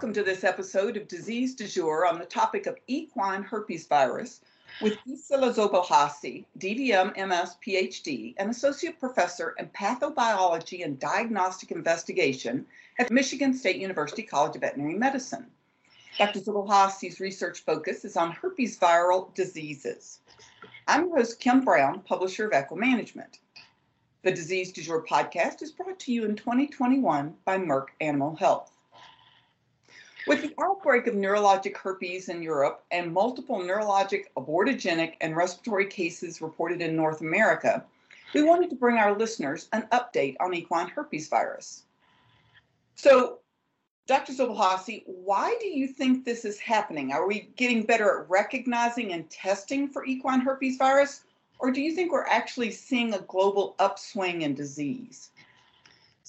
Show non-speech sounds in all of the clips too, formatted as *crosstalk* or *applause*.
welcome to this episode of Disease du Jour on the topic of equine herpes virus with Gisela Soboll Hussey, DVM MS PhD, an associate professor in pathobiology and diagnostic investigation at Michigan State University College of Veterinary Medicine. Dr. Soboll Hussey's research focus is on herpes viral diseases. I'm your host, Kim Brown, publisher of EquiManagement. The Disease du Jour podcast is brought to you in 2021 by Merck Animal Health. With the outbreak of neurologic herpes in Europe and multiple neurologic, abortogenic, and respiratory cases reported in North America, we wanted to bring our listeners an update on equine herpes virus. So, Dr. Soboll Hussey, why do you think this is happening? Are we getting better at recognizing and testing for equine herpes virus, or do you think we're actually seeing a global upswing in disease?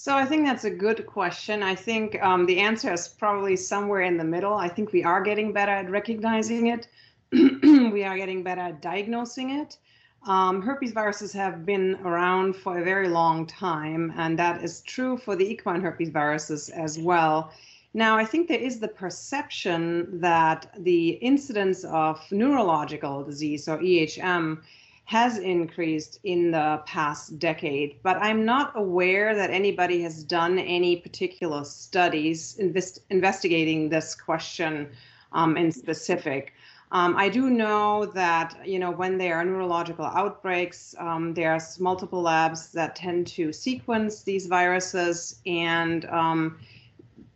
So I think that's a good question. I think um, the answer is probably somewhere in the middle. I think we are getting better at recognizing it. *clears throat* we are getting better at diagnosing it. Um, herpes viruses have been around for a very long time, and that is true for the equine herpes viruses as well. Now, I think there is the perception that the incidence of neurological disease, or EHM, has increased in the past decade, but I'm not aware that anybody has done any particular studies invest, investigating this question um, in specific. Um, I do know that you know when there are neurological outbreaks, um, there's multiple labs that tend to sequence these viruses, and um,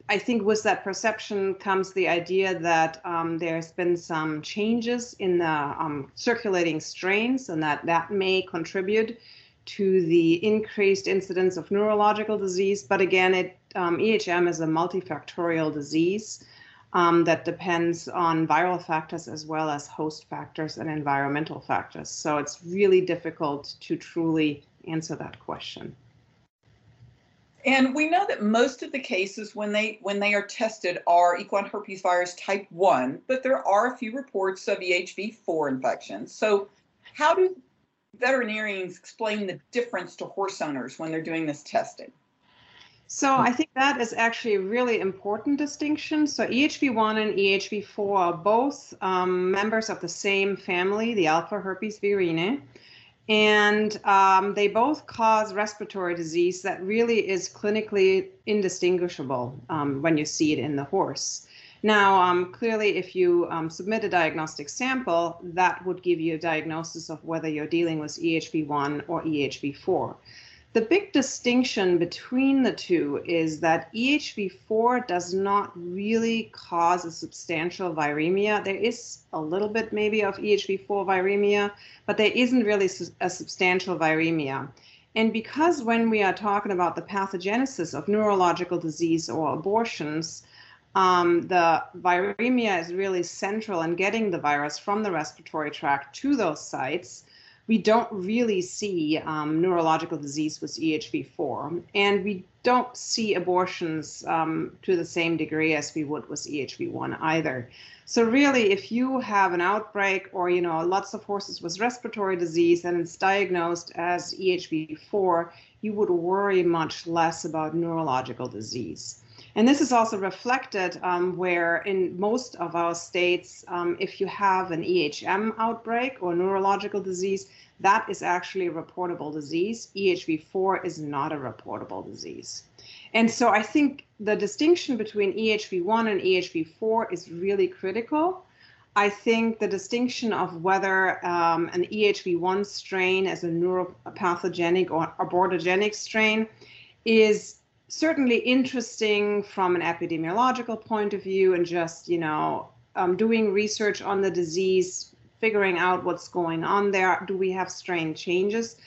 I think with that perception comes the idea that um, there's been some changes in the um, circulating strains and that that may contribute to the increased incidence of neurological disease. But again, it, um, EHM is a multifactorial disease um, that depends on viral factors as well as host factors and environmental factors. So it's really difficult to truly answer that question. And we know that most of the cases when they when they are tested are equine herpes virus type 1, but there are a few reports of EHV4 infections. So how do veterinarians explain the difference to horse owners when they're doing this testing? So I think that is actually a really important distinction. So EHV1 and EHV4 are both um, members of the same family, the Alphaherpesvirinae and um, they both cause respiratory disease that really is clinically indistinguishable um, when you see it in the horse. Now, um, clearly, if you um, submit a diagnostic sample, that would give you a diagnosis of whether you're dealing with EHV1 or EHV4. The big distinction between the two is that EHV4 does not really cause a substantial viremia. There is a little bit maybe of EHV4 viremia, but there isn't really a substantial viremia. And because when we are talking about the pathogenesis of neurological disease or abortions, um, the viremia is really central in getting the virus from the respiratory tract to those sites we don't really see um, neurological disease with EHV4, and we don't see abortions um, to the same degree as we would with EHV1 either. So really, if you have an outbreak or you know lots of horses with respiratory disease and it's diagnosed as EHV4, you would worry much less about neurological disease. And this is also reflected um, where in most of our states, um, if you have an EHM outbreak or neurological disease, that is actually a reportable disease. EHV4 is not a reportable disease. And so I think the distinction between EHV1 and EHV4 is really critical. I think the distinction of whether um, an EHV1 strain as a neuropathogenic or abortogenic strain is certainly interesting from an epidemiological point of view and just, you know, um, doing research on the disease, figuring out what's going on there. Do we have strain changes?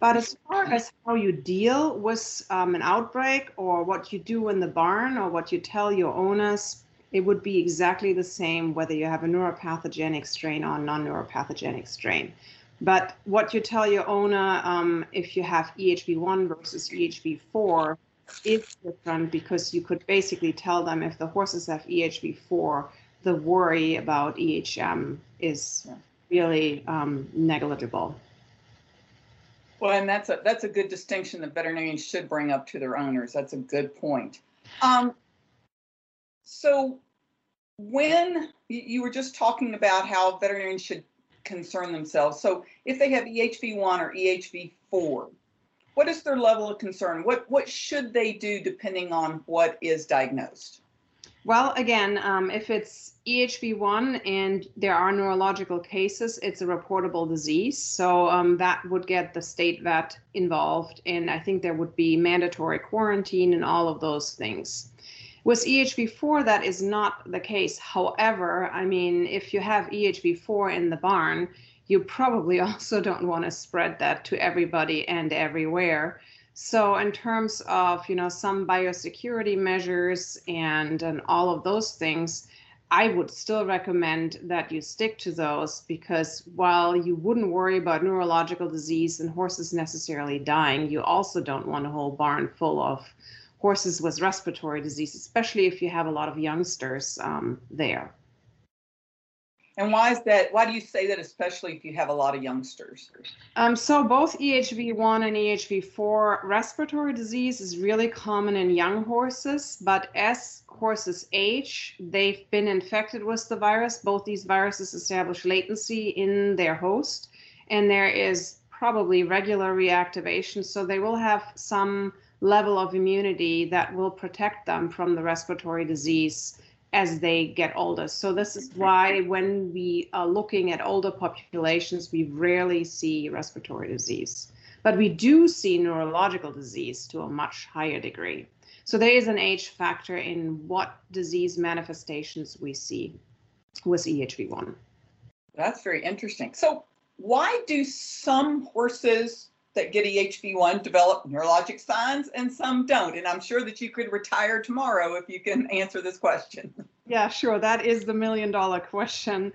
But as far as how you deal with um, an outbreak or what you do in the barn or what you tell your owners, it would be exactly the same whether you have a neuropathogenic strain or non-neuropathogenic strain. But what you tell your owner um, if you have EHV1 versus EHV4 is different because you could basically tell them if the horses have EHV4, the worry about EHM is really um, negligible. Well, and that's a that's a good distinction that veterinarians should bring up to their owners. That's a good point. Um, So when you were just talking about how veterinarians should concern themselves. So if they have EHV1 or EHV4, what is their level of concern? What what should they do depending on what is diagnosed? Well, again, um, if it's EHV1 and there are neurological cases, it's a reportable disease. So um, that would get the state vet involved. And I think there would be mandatory quarantine and all of those things. With EHV4, that is not the case. However, I mean, if you have EHV4 in the barn, you probably *laughs* also don't want to spread that to everybody and everywhere. So in terms of, you know, some biosecurity measures and and all of those things, I would still recommend that you stick to those because while you wouldn't worry about neurological disease and horses necessarily dying, you also don't want a whole barn full of horses with respiratory disease, especially if you have a lot of youngsters um, there. And why is that? Why do you say that, especially if you have a lot of youngsters? Um, so both EHV1 and EHV4 respiratory disease is really common in young horses, but as horses age, they've been infected with the virus. Both these viruses establish latency in their host, and there is probably regular reactivation. So they will have some level of immunity that will protect them from the respiratory disease as they get older. So this is why when we are looking at older populations, we rarely see respiratory disease. But we do see neurological disease to a much higher degree. So there is an age factor in what disease manifestations we see with EHV1. That's very interesting. So why do some horses that get EHV1 develop neurologic signs and some don't. And I'm sure that you could retire tomorrow if you can answer this question. Yeah, sure. That is the million dollar question.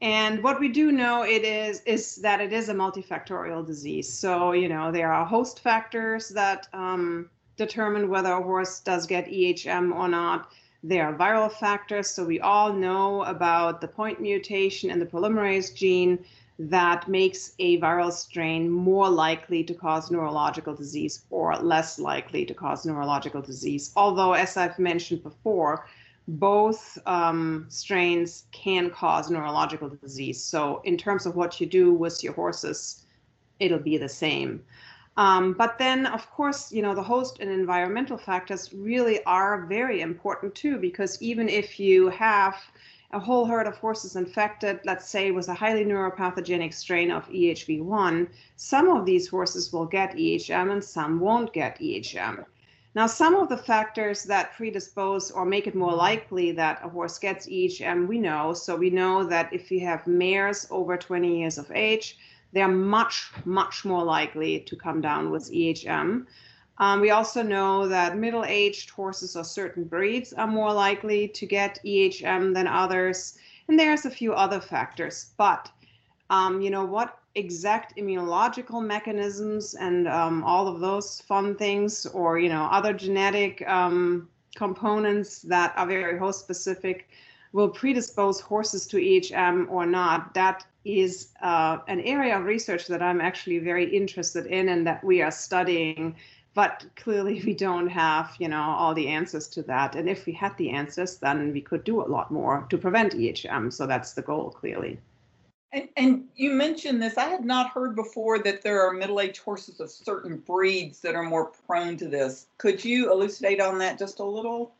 And what we do know it is is that it is a multifactorial disease. So you know there are host factors that um, determine whether a horse does get EHM or not. There are viral factors. So we all know about the point mutation in the polymerase gene that makes a viral strain more likely to cause neurological disease or less likely to cause neurological disease. Although, as I've mentioned before, both um, strains can cause neurological disease. So, in terms of what you do with your horses, it'll be the same. Um, but then, of course, you know, the host and environmental factors really are very important too, because even if you have a whole herd of horses infected, let's say with a highly neuropathogenic strain of EHV1, some of these horses will get EHM and some won't get EHM. Now, some of the factors that predispose or make it more likely that a horse gets EHM, we know. So we know that if you have mares over 20 years of age, they're much, much more likely to come down with EHM. Um, we also know that middle-aged horses or certain breeds are more likely to get EHM than others, and there's a few other factors. But um, you know what exact immunological mechanisms and um, all of those fun things, or you know other genetic um, components that are very host-specific, will predispose horses to EHM or not. That is uh, an area of research that I'm actually very interested in and that we are studying but clearly we don't have you know all the answers to that. And if we had the answers then we could do a lot more to prevent ehm so that's the goal clearly. And, and you mentioned this. I had not heard before that there are middle-aged horses of certain breeds that are more prone to this. Could you elucidate on that just a little?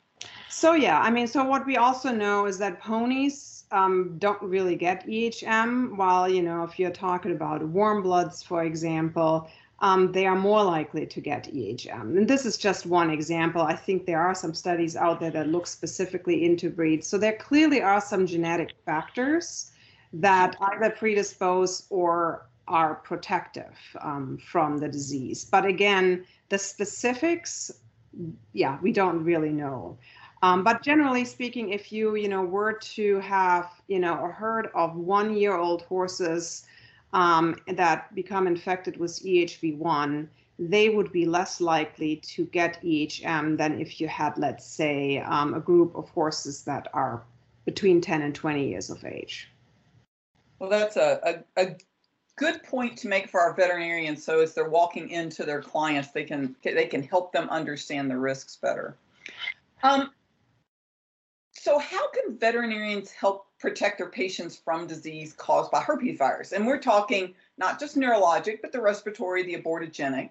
So yeah. I mean so what we also know is that ponies um, don't really get EHM, while you know if you're talking about warm bloods, for example, um, they are more likely to get EHM. And this is just one example. I think there are some studies out there that look specifically into breeds. So there clearly are some genetic factors that either predispose or are protective um, from the disease. But again, the specifics, yeah, we don't really know. Um, but generally speaking, if you, you know, were to have, you know, a herd of one-year-old horses um, that become infected with EHV1, they would be less likely to get EHM than if you had, let's say, um, a group of horses that are between 10 and 20 years of age. Well, that's a, a, a good point to make for our veterinarians. So as they're walking into their clients, they can they can help them understand the risks better. Um, So, how can veterinarians help protect their patients from disease caused by herpes virus? And we're talking not just neurologic, but the respiratory, the abortogenic.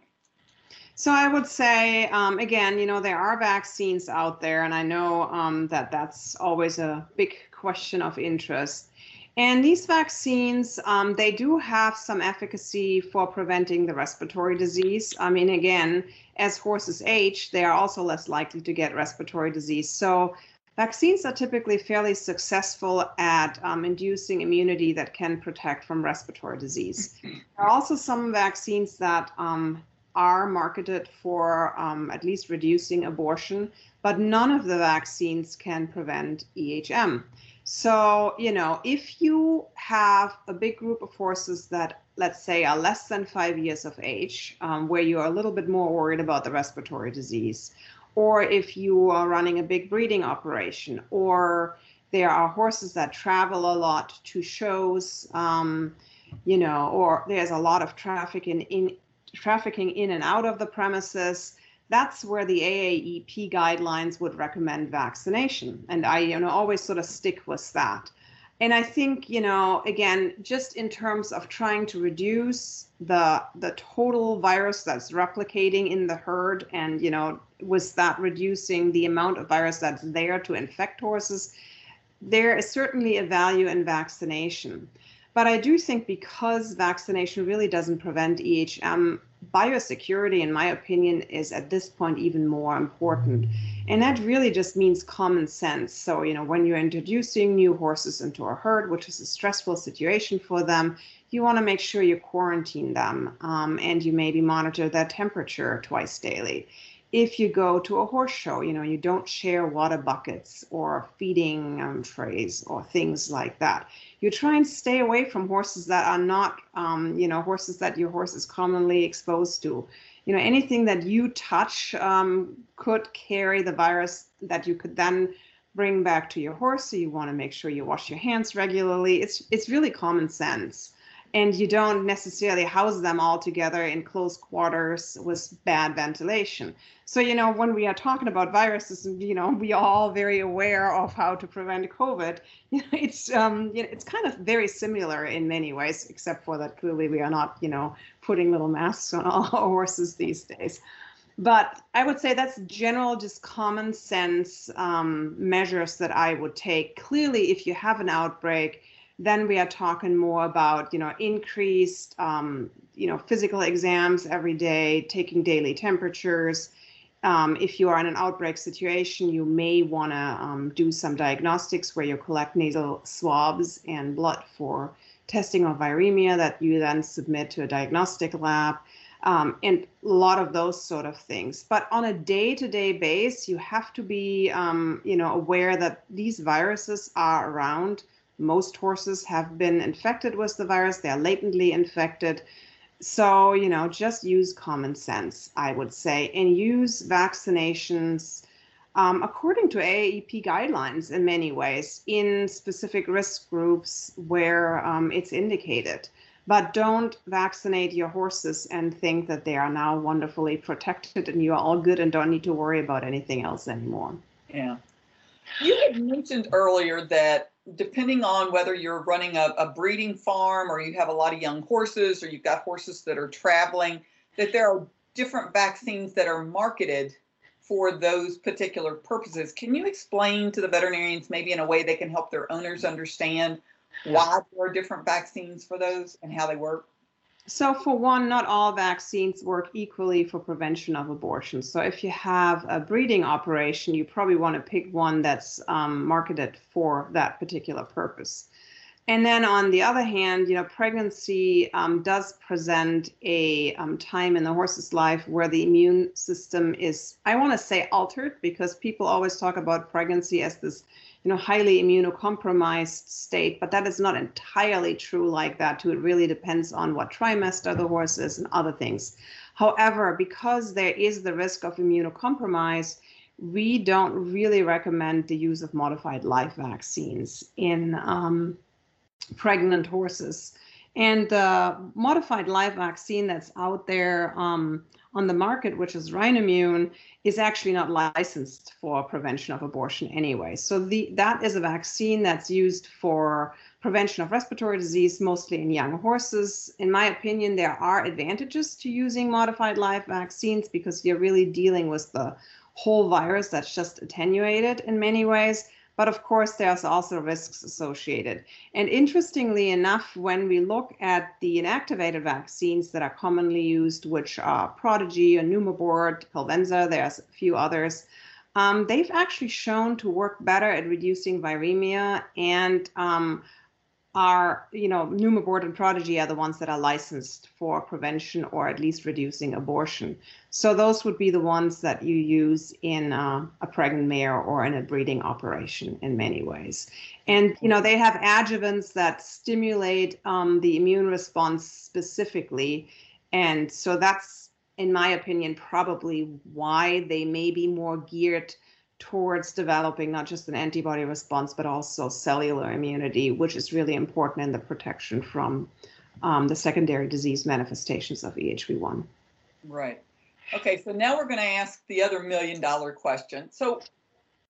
So I would say, um, again, you know, there are vaccines out there, and I know um, that that's always a big question of interest. And these vaccines, um, they do have some efficacy for preventing the respiratory disease. I mean, again, as horses age, they are also less likely to get respiratory disease. So vaccines are typically fairly successful at um, inducing immunity that can protect from respiratory disease. *clears throat* There are also some vaccines that um, are marketed for um, at least reducing abortion, but none of the vaccines can prevent EHM. So, you know, if you have a big group of horses that, let's say, are less than five years of age, um, where you're a little bit more worried about the respiratory disease, or if you are running a big breeding operation, or there are horses that travel a lot to shows, um, you know, or there's a lot of traffic in, in trafficking in and out of the premises that's where the AAEP guidelines would recommend vaccination. And I, you know, always sort of stick with that. And I think, you know, again, just in terms of trying to reduce the the total virus that's replicating in the herd and, you know, was that reducing the amount of virus that's there to infect horses, there is certainly a value in vaccination. But I do think because vaccination really doesn't prevent EHM, biosecurity, in my opinion, is at this point even more important. And that really just means common sense. So, you know, when you're introducing new horses into a herd, which is a stressful situation for them, you want to make sure you quarantine them um, and you maybe monitor their temperature twice daily if you go to a horse show, you know, you don't share water buckets or feeding um, trays or things like that. You try and stay away from horses that are not, um, you know, horses that your horse is commonly exposed to. You know, anything that you touch um, could carry the virus that you could then bring back to your horse. So you want to make sure you wash your hands regularly. It's it's really common sense and you don't necessarily house them all together in close quarters with bad ventilation. So, you know, when we are talking about viruses, you know, we are all very aware of how to prevent COVID. *laughs* You know, it's um, you know, it's kind of very similar in many ways, except for that clearly we are not, you know, putting little masks on all *laughs* horses these days. But I would say that's general, just common sense um, measures that I would take. Clearly, if you have an outbreak, then we are talking more about, you know, increased, um, you know, physical exams every day, taking daily temperatures. Um, if you are in an outbreak situation, you may want to um, do some diagnostics where you collect nasal swabs and blood for testing of viremia that you then submit to a diagnostic lab. Um, and a lot of those sort of things. But on a day-to-day base, you have to be, um, you know, aware that these viruses are around most horses have been infected with the virus, they are latently infected. So, you know, just use common sense, I would say, and use vaccinations um, according to AAEP guidelines in many ways in specific risk groups where um, it's indicated. But don't vaccinate your horses and think that they are now wonderfully protected and you are all good and don't need to worry about anything else anymore. Yeah. You had mentioned earlier that depending on whether you're running a, a, breeding farm or you have a lot of young horses or you've got horses that are traveling, that there are different vaccines that are marketed for those particular purposes. Can you explain to the veterinarians, maybe in a way they can help their owners understand why there are different vaccines for those and how they work? So, for one, not all vaccines work equally for prevention of abortion. So, if you have a breeding operation, you probably want to pick one that's um, marketed for that particular purpose. And then on the other hand, you know, pregnancy um, does present a um, time in the horse's life where the immune system is, I want to say, altered because people always talk about pregnancy as this you know, highly immunocompromised state, but that is not entirely true like that too. It really depends on what trimester the horse is and other things. However, because there is the risk of immunocompromise, we don't really recommend the use of modified live vaccines in um, pregnant horses. And the modified live vaccine that's out there, um, on the market, which is Rhinomune, is actually not licensed for prevention of abortion anyway. So the that is a vaccine that's used for prevention of respiratory disease, mostly in young horses. In my opinion, there are advantages to using modified live vaccines because you're really dealing with the whole virus that's just attenuated in many ways. But of course, there's also risks associated. And interestingly enough, when we look at the inactivated vaccines that are commonly used, which are Prodigy and Pneumabort, Calvenza, there's a few others, um, they've actually shown to work better at reducing viremia and um, are, you know, Pneumabort and Prodigy are the ones that are licensed for prevention or at least reducing abortion. So those would be the ones that you use in uh, a pregnant mare or in a breeding operation in many ways. And, you know, they have adjuvants that stimulate um, the immune response specifically. And so that's, in my opinion, probably why they may be more geared towards developing not just an antibody response, but also cellular immunity, which is really important in the protection from um, the secondary disease manifestations of EHV1. Right. Okay, so now we're going to ask the other million dollar question. So,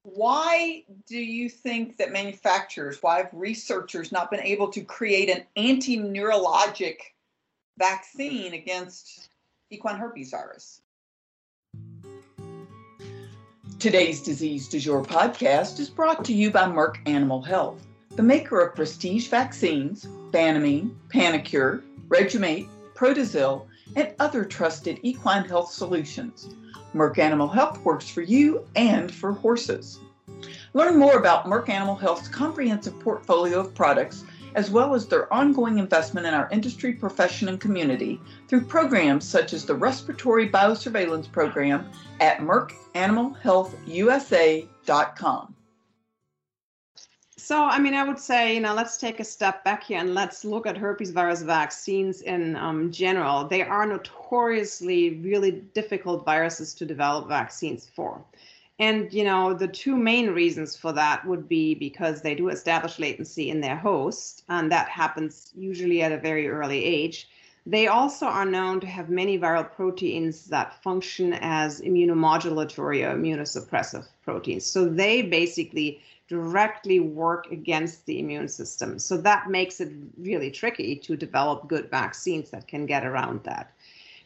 why do you think that manufacturers, why have researchers not been able to create an anti neurologic vaccine against equine herpes virus? Today's Disease Du Jour podcast is brought to you by Merck Animal Health, the maker of prestige vaccines, Banamine, Panacur, Regimate, Protazil, and other trusted equine health solutions. Merck Animal Health works for you and for horses. Learn more about Merck Animal Health's comprehensive portfolio of products as well as their ongoing investment in our industry, profession, and community through programs such as the Respiratory Biosurveillance Program at MerckAnimalHealthUSA.com. So, I mean, I would say, you know, let's take a step back here and let's look at herpes virus vaccines in um, general. They are notoriously really difficult viruses to develop vaccines for. And you know, the two main reasons for that would be because they do establish latency in their host, and that happens usually at a very early age. They also are known to have many viral proteins that function as immunomodulatory or immunosuppressive proteins. So they basically directly work against the immune system. So that makes it really tricky to develop good vaccines that can get around that.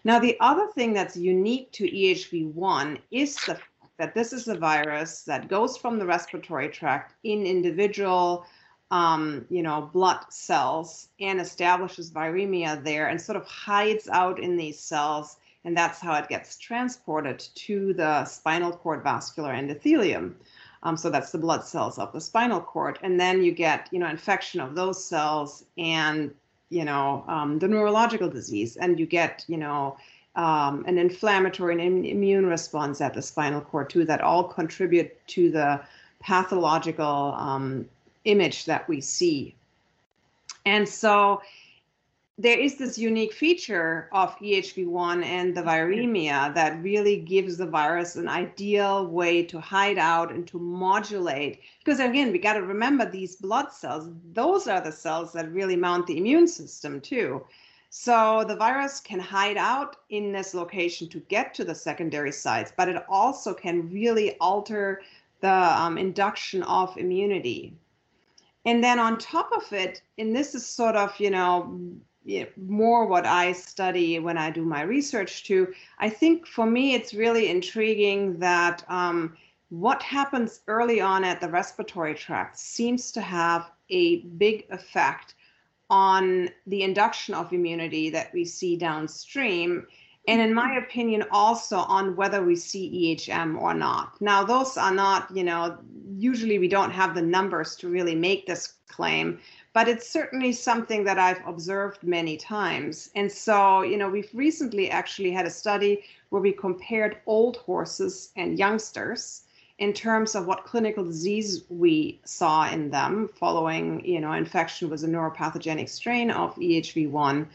Now, the other thing that's unique to EHV1 is the that this is a virus that goes from the respiratory tract in individual um, you know, blood cells and establishes viremia there and sort of hides out in these cells. And that's how it gets transported to the spinal cord vascular endothelium. Um, so that's the blood cells of the spinal cord. And then you get, you know, infection of those cells and, you know, um, the neurological disease. And you get, you know, um, an inflammatory and immune response at the spinal cord too that all contribute to the pathological um, image that we see. And so there is this unique feature of EHV1 and the viremia that really gives the virus an ideal way to hide out and to modulate. Because again, we got to remember these blood cells, those are the cells that really mount the immune system too. So the virus can hide out in this location to get to the secondary sites, but it also can really alter the um, induction of immunity. And then on top of it, and this is sort of, you know, more what I study when I do my research too. I think for me, it's really intriguing that um, what happens early on at the respiratory tract seems to have a big effect on the induction of immunity that we see downstream. And in my opinion, also on whether we see EHM or not. Now, those are not, you know, usually we don't have the numbers to really make this claim, but it's certainly something that I've observed many times. And so, you know, we've recently actually had a study where we compared old horses and youngsters in terms of what clinical disease we saw in them following, you know, infection with a neuropathogenic strain of EHV1.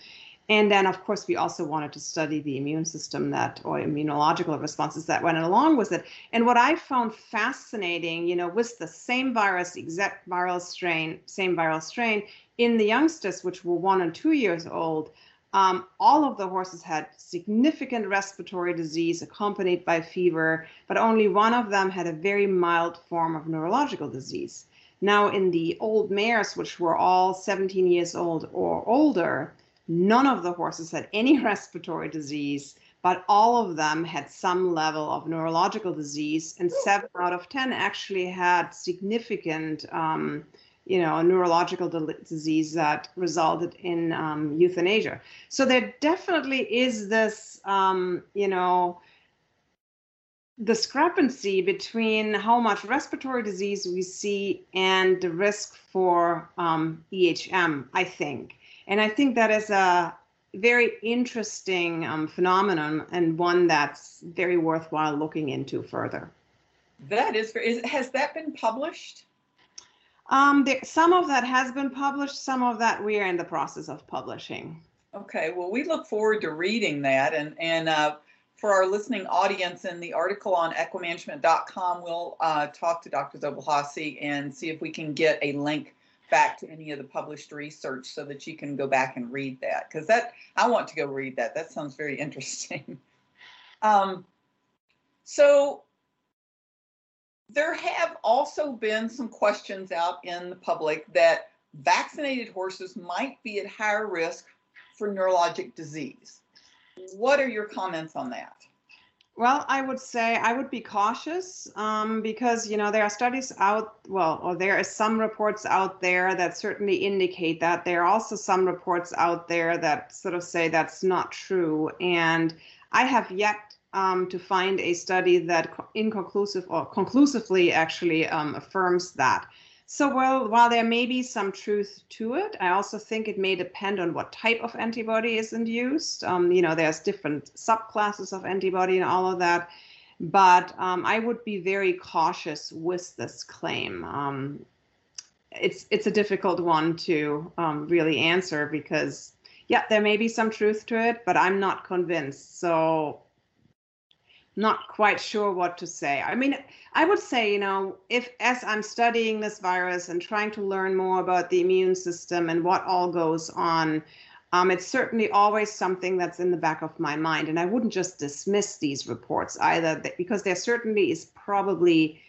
And then, of course, we also wanted to study the immune system that, or immunological responses that went along with it. And what I found fascinating, you know, with the same virus, exact viral strain, same viral strain in the youngsters, which were one and two years old, um, all of the horses had significant respiratory disease accompanied by fever, but only one of them had a very mild form of neurological disease. Now, in the old mares, which were all 17 years old or older, none of the horses had any *laughs* respiratory disease, but all of them had some level of neurological disease, and seven out of 10 actually had significant um, you know, a neurological disease that resulted in um, euthanasia. So there definitely is this, um, you know, discrepancy between how much respiratory disease we see and the risk for um, EHM, I think. And I think that is a very interesting um, phenomenon and one that's very worthwhile looking into further. That is, is has that been published? Um, there, some of that has been published, some of that we are in the process of publishing. Okay, well, we look forward to reading that. And, and uh, for our listening audience, in the article on equimanagement.com, we'll uh, talk to Dr. Soboll Hussey and see if we can get a link back to any of the published research so that you can go back and read that. Because that, I want to go read that. That sounds very *laughs* interesting. um, so there have also been some questions out in the public that vaccinated horses might be at higher risk for neurologic disease. What are your comments on that? Well, I would say I would be cautious um, because you know there are studies out, well, or there are some reports out there that certainly indicate that. There are also some reports out there that sort of say that's not true, and I have yet um, to find a study that inconclusive or conclusively actually um, affirms that. So while, while there may be some truth to it, I also think it may depend on what type of antibody is induced. Um, you know, there's different subclasses of antibody and all of that. But um, I would be very cautious with this claim. Um, it's it's a difficult one to um, really answer because yeah, there may be some truth to it, but I'm not convinced. So not quite sure what to say. I mean, I would say, you know, if as I'm studying this virus and trying to learn more about the immune system and what all goes on, um, it's certainly always something that's in the back of my mind. And I wouldn't just dismiss these reports either, because there certainly is probably,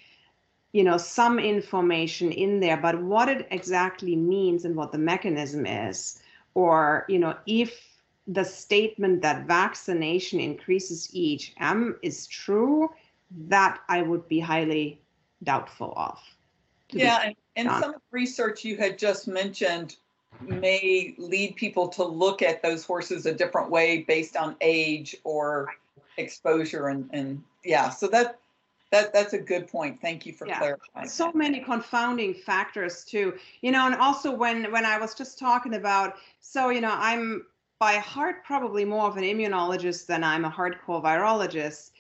you know, some information in there, but what it exactly means and what the mechanism is, or, you know, if the statement that vaccination increases EHM is true, that I would be highly doubtful of. Yeah, and, and some of the research you had just mentioned may lead people to look at those horses a different way based on age or exposure and, and yeah, so that that that's a good point. Thank you for yeah. clarifying. So many confounding factors too. You know, and also when when I was just talking about so you know, I'm by heart probably more of an immunologist than I'm a hardcore virologist.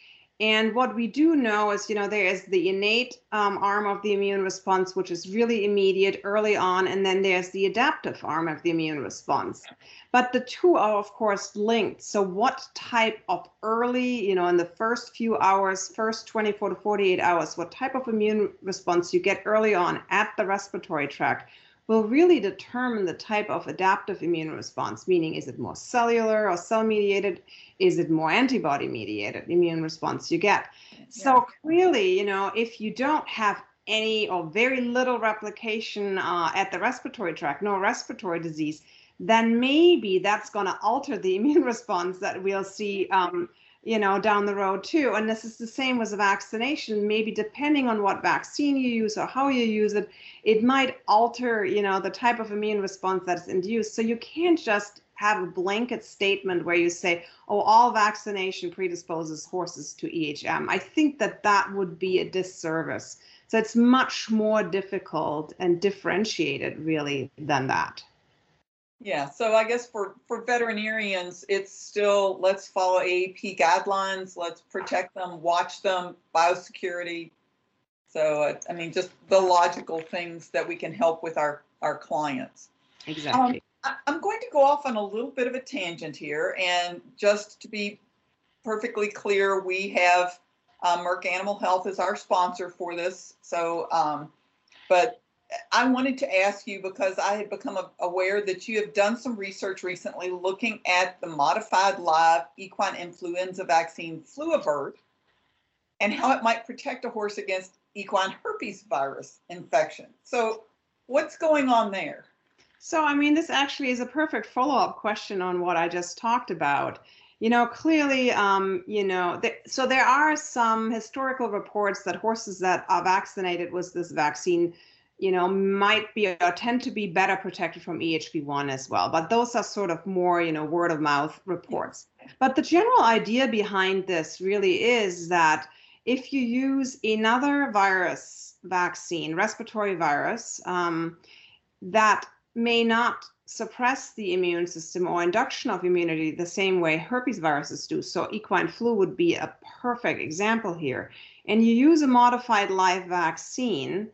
And what we do know is, you know, there is the innate um, arm of the immune response, which is really immediate early on, and then there's the adaptive arm of the immune response. But the two are, of course, linked. So, what type of early, you know, in the first few hours, first 24 to 48 hours, what type of immune response you get early on at the respiratory tract will really determine the type of adaptive immune response, meaning is it more cellular or cell mediated? Is it more antibody mediated immune response you get? Yeah. So clearly, you know, if you don't have any or very little replication uh, at the respiratory tract, no respiratory disease, then maybe that's going to alter the *laughs* immune response that we'll see um, you know, down the road too. And this is the same with a vaccination. Maybe depending on what vaccine you use or how you use it, it might alter, you know, the type of immune response that's induced. So you can't just have a blanket statement where you say, oh, all vaccination predisposes horses to EHM. I think that that would be a disservice. So it's much more difficult and differentiated, really, than that. Yeah, so I guess for, for veterinarians, it's still let's follow AAEP guidelines, let's protect them, watch them, biosecurity. So, uh, I mean, just the logical things that we can help with our, our clients. Exactly. Um, I, am going to go off on a little bit of a tangent here. And just to be perfectly clear, we have uh, Merck Animal Health as our sponsor for this. So, um, but I wanted to ask you because I had become aware that you have done some research recently looking at the modified live equine influenza vaccine Flu Avert and how it might protect a horse against equine herpes virus infection. So, what's going on there? So, I mean, this actually is a perfect follow up question on what I just talked about. You know, clearly, um, you know, th- so there are some historical reports that horses that are vaccinated with this vaccine you know, might be or tend to be better protected from EHV1 as well. But those are sort of more, you know, word of mouth reports. But the general idea behind this really is that if you use another virus vaccine, respiratory virus, um, that may not suppress the immune system or induction of immunity the same way herpes viruses do. So equine flu would be a perfect example here. And you use a modified live vaccine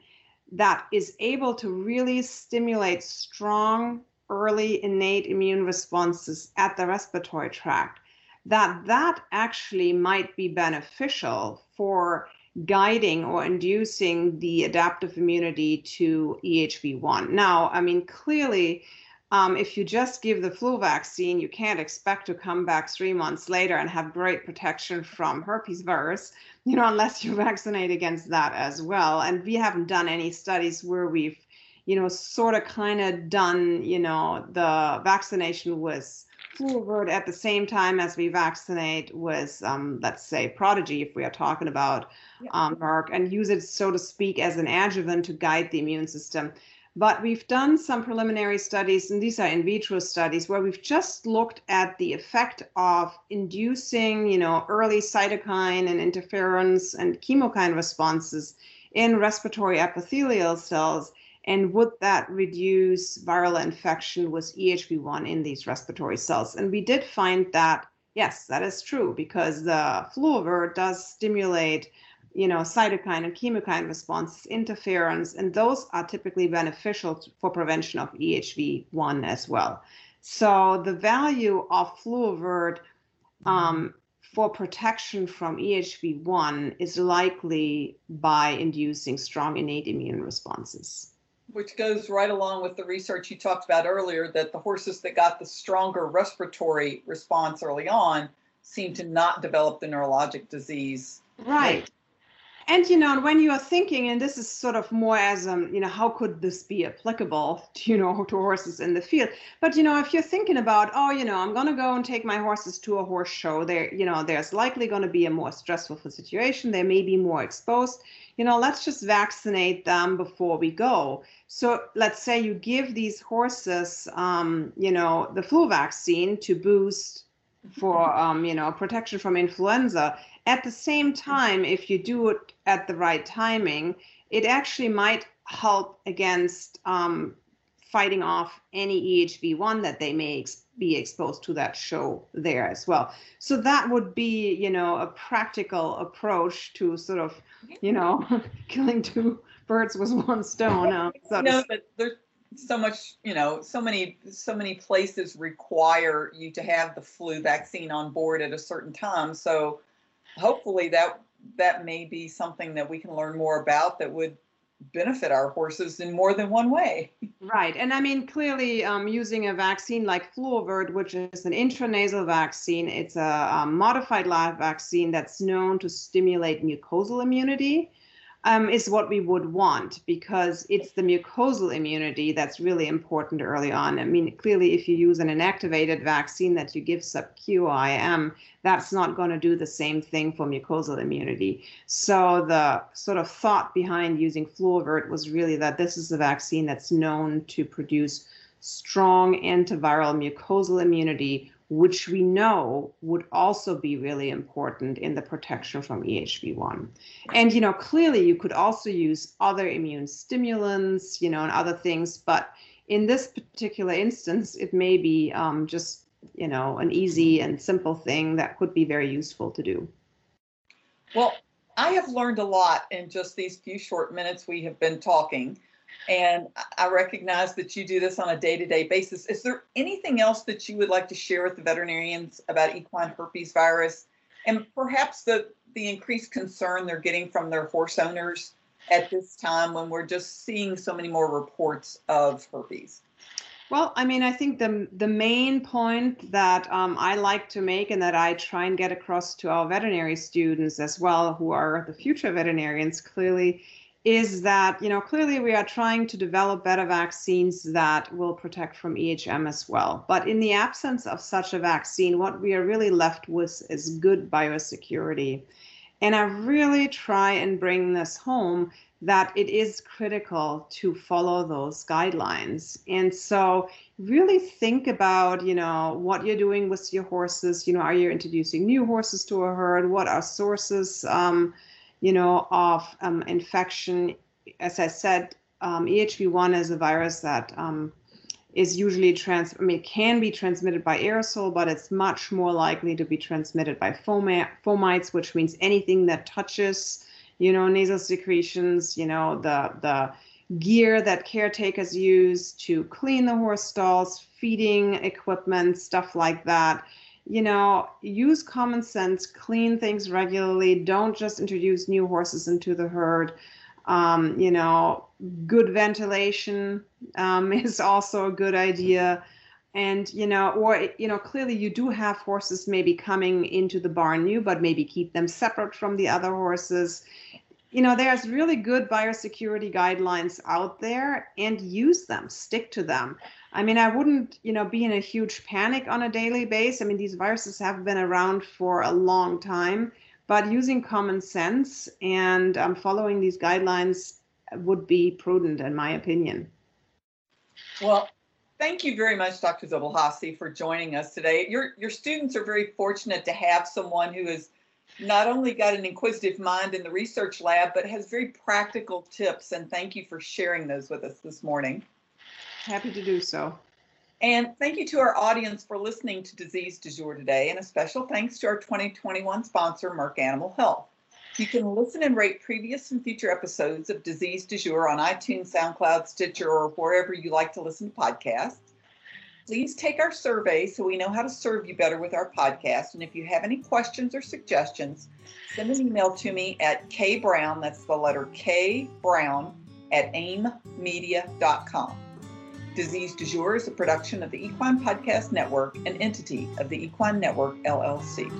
that is able to really stimulate strong early innate immune responses at the respiratory tract that that actually might be beneficial for guiding or inducing the adaptive immunity to EHV1. Now, I mean, clearly, um, if you just give the flu vaccine, you can't expect to come back three months later and have great protection from herpes virus, you know, *laughs* unless you vaccinate against that as well. And we haven't done any studies where we've, you know, sort of kind of done, you know, the vaccination with Flu Avert at the same time as we vaccinate with, um, let's say, Prodigy, if we are talking about um, Merck, and use it, so to speak, as an adjuvant to guide the immune system. But we've done some preliminary studies, and these are in vitro studies, where we've just looked at the effect of inducing, you know, early cytokine and interferons and chemokine responses in respiratory epithelial cells. And would that reduce viral infection with EHV1 in these respiratory cells? And we did find that, yes, that is true because the Flu Avert does stimulate you know, cytokine and chemokine responses, interferons, and those are typically beneficial for prevention of EHV1 as well. So the value of Flu Avert um, for protection from EHV1 is likely by inducing strong innate immune responses. Which goes right along with the research you talked about earlier that the horses that got the stronger respiratory response early on seem to not develop the neurologic disease. Right and you know when you are thinking and this is sort of more as um you know how could this be applicable to, *laughs* you know to horses in the field? But you know if you're thinking about oh you know i'm going to go and take my horses to a horse show there you know there's likely going to be a more stressful situation they may be more exposed you know let's just vaccinate them before we go. So let's say you give these horses um you know the flu vaccine to boost for *laughs* um, you know protection from influenza at the same time, if you do it at the right timing, it actually might help against um, fighting off any EHV1 that they may ex- be exposed to that show there as well. So that would be, you know, a practical approach to sort of, you know, *laughs* killing two birds with one stone. Uh, *laughs* so no, but there's so much, you know, so many, so many places require you to have the flu vaccine on board at a certain time. So hopefully that that may be something that we can learn more about that would benefit our horses in more than one way. Right. And I mean, clearly, um, using a vaccine like Flu Avert, which is an intranasal vaccine, it's a, a modified live vaccine that's known to stimulate mucosal immunity um, is what we would want because it's the mucosal immunity that's really important early on. I mean, clearly, if you use an inactivated vaccine that you give sub Q IM, that's not going to do the same thing for mucosal immunity. So, the sort of thought behind using Flu Avert was really that this is a vaccine that's known to produce strong antiviral mucosal immunity which we know would also be really important in the protection from EHV1. And, you know, clearly you could also use other immune stimulants, you know, and other things, but in this particular instance, it may be um, just, you know, an easy and simple thing that could be very useful to do. Well, I have learned a lot in just these few short minutes we have been talking. And I recognize that you do this on a day to day basis. Is there anything else that you would like to share with the veterinarians about equine herpes virus and perhaps the, the increased concern they're getting from their horse owners at this time when we're just seeing so many more reports of herpes? Well, I mean, I think the the main point that um, I like to make and that I try and get across to our veterinary students as well, who are the future veterinarians, clearly, is that you know clearly we are trying to develop better vaccines that will protect from EHM as well. But in the absence of such a vaccine, what we are really left with is good biosecurity. And I really try and bring this home that it is critical to follow those guidelines. And so really think about, you know, what you're doing with your horses. You know, are you introducing new horses to a herd? What are sources, um, you know, of um, infection? As I said, um, EHV1 is a virus that um, is usually trans. I mean, it can be transmitted by aerosol, but it's much more likely to be transmitted by fomites, which means anything that touches you know, nasal secretions, you know, the the gear that caretakers use to clean the horse stalls, feeding equipment, stuff like that. You know, use common sense, clean things regularly. Don't just introduce new horses into the herd. Um, you know, good ventilation um, *laughs* is also a good idea. And, you know, or, you know, clearly you do have horses maybe coming into the barn new, but maybe keep them separate from the other horses you know there's really good biosecurity guidelines out there and use them stick to them i mean i wouldn't you know be in a huge panic on a daily basis i mean these viruses have been around for a long time but using common sense and um, following these guidelines would be prudent in my opinion well thank you very much dr Soboll Hussey for joining us today your your students are very fortunate to have someone who has not only got an inquisitive mind in the research lab, but has very practical tips. And thank you for sharing those with us this morning. Happy to do so. And thank you to our audience for listening to Disease Du Jour today, and a special thanks to our 2021 sponsor, Merck Animal Health. You can listen and rate previous and future episodes of Disease Du Jour on iTunes, SoundCloud, Stitcher, or wherever you like to listen to podcasts please take our survey so we know how to serve you better with our podcast. And if you have any questions or suggestions, send an email to me at kbrown, that's the letter K Brown, at aimmedia.com. Disease du jour is a production of the Equine Podcast Network, an entity of the Equine Network, LLC.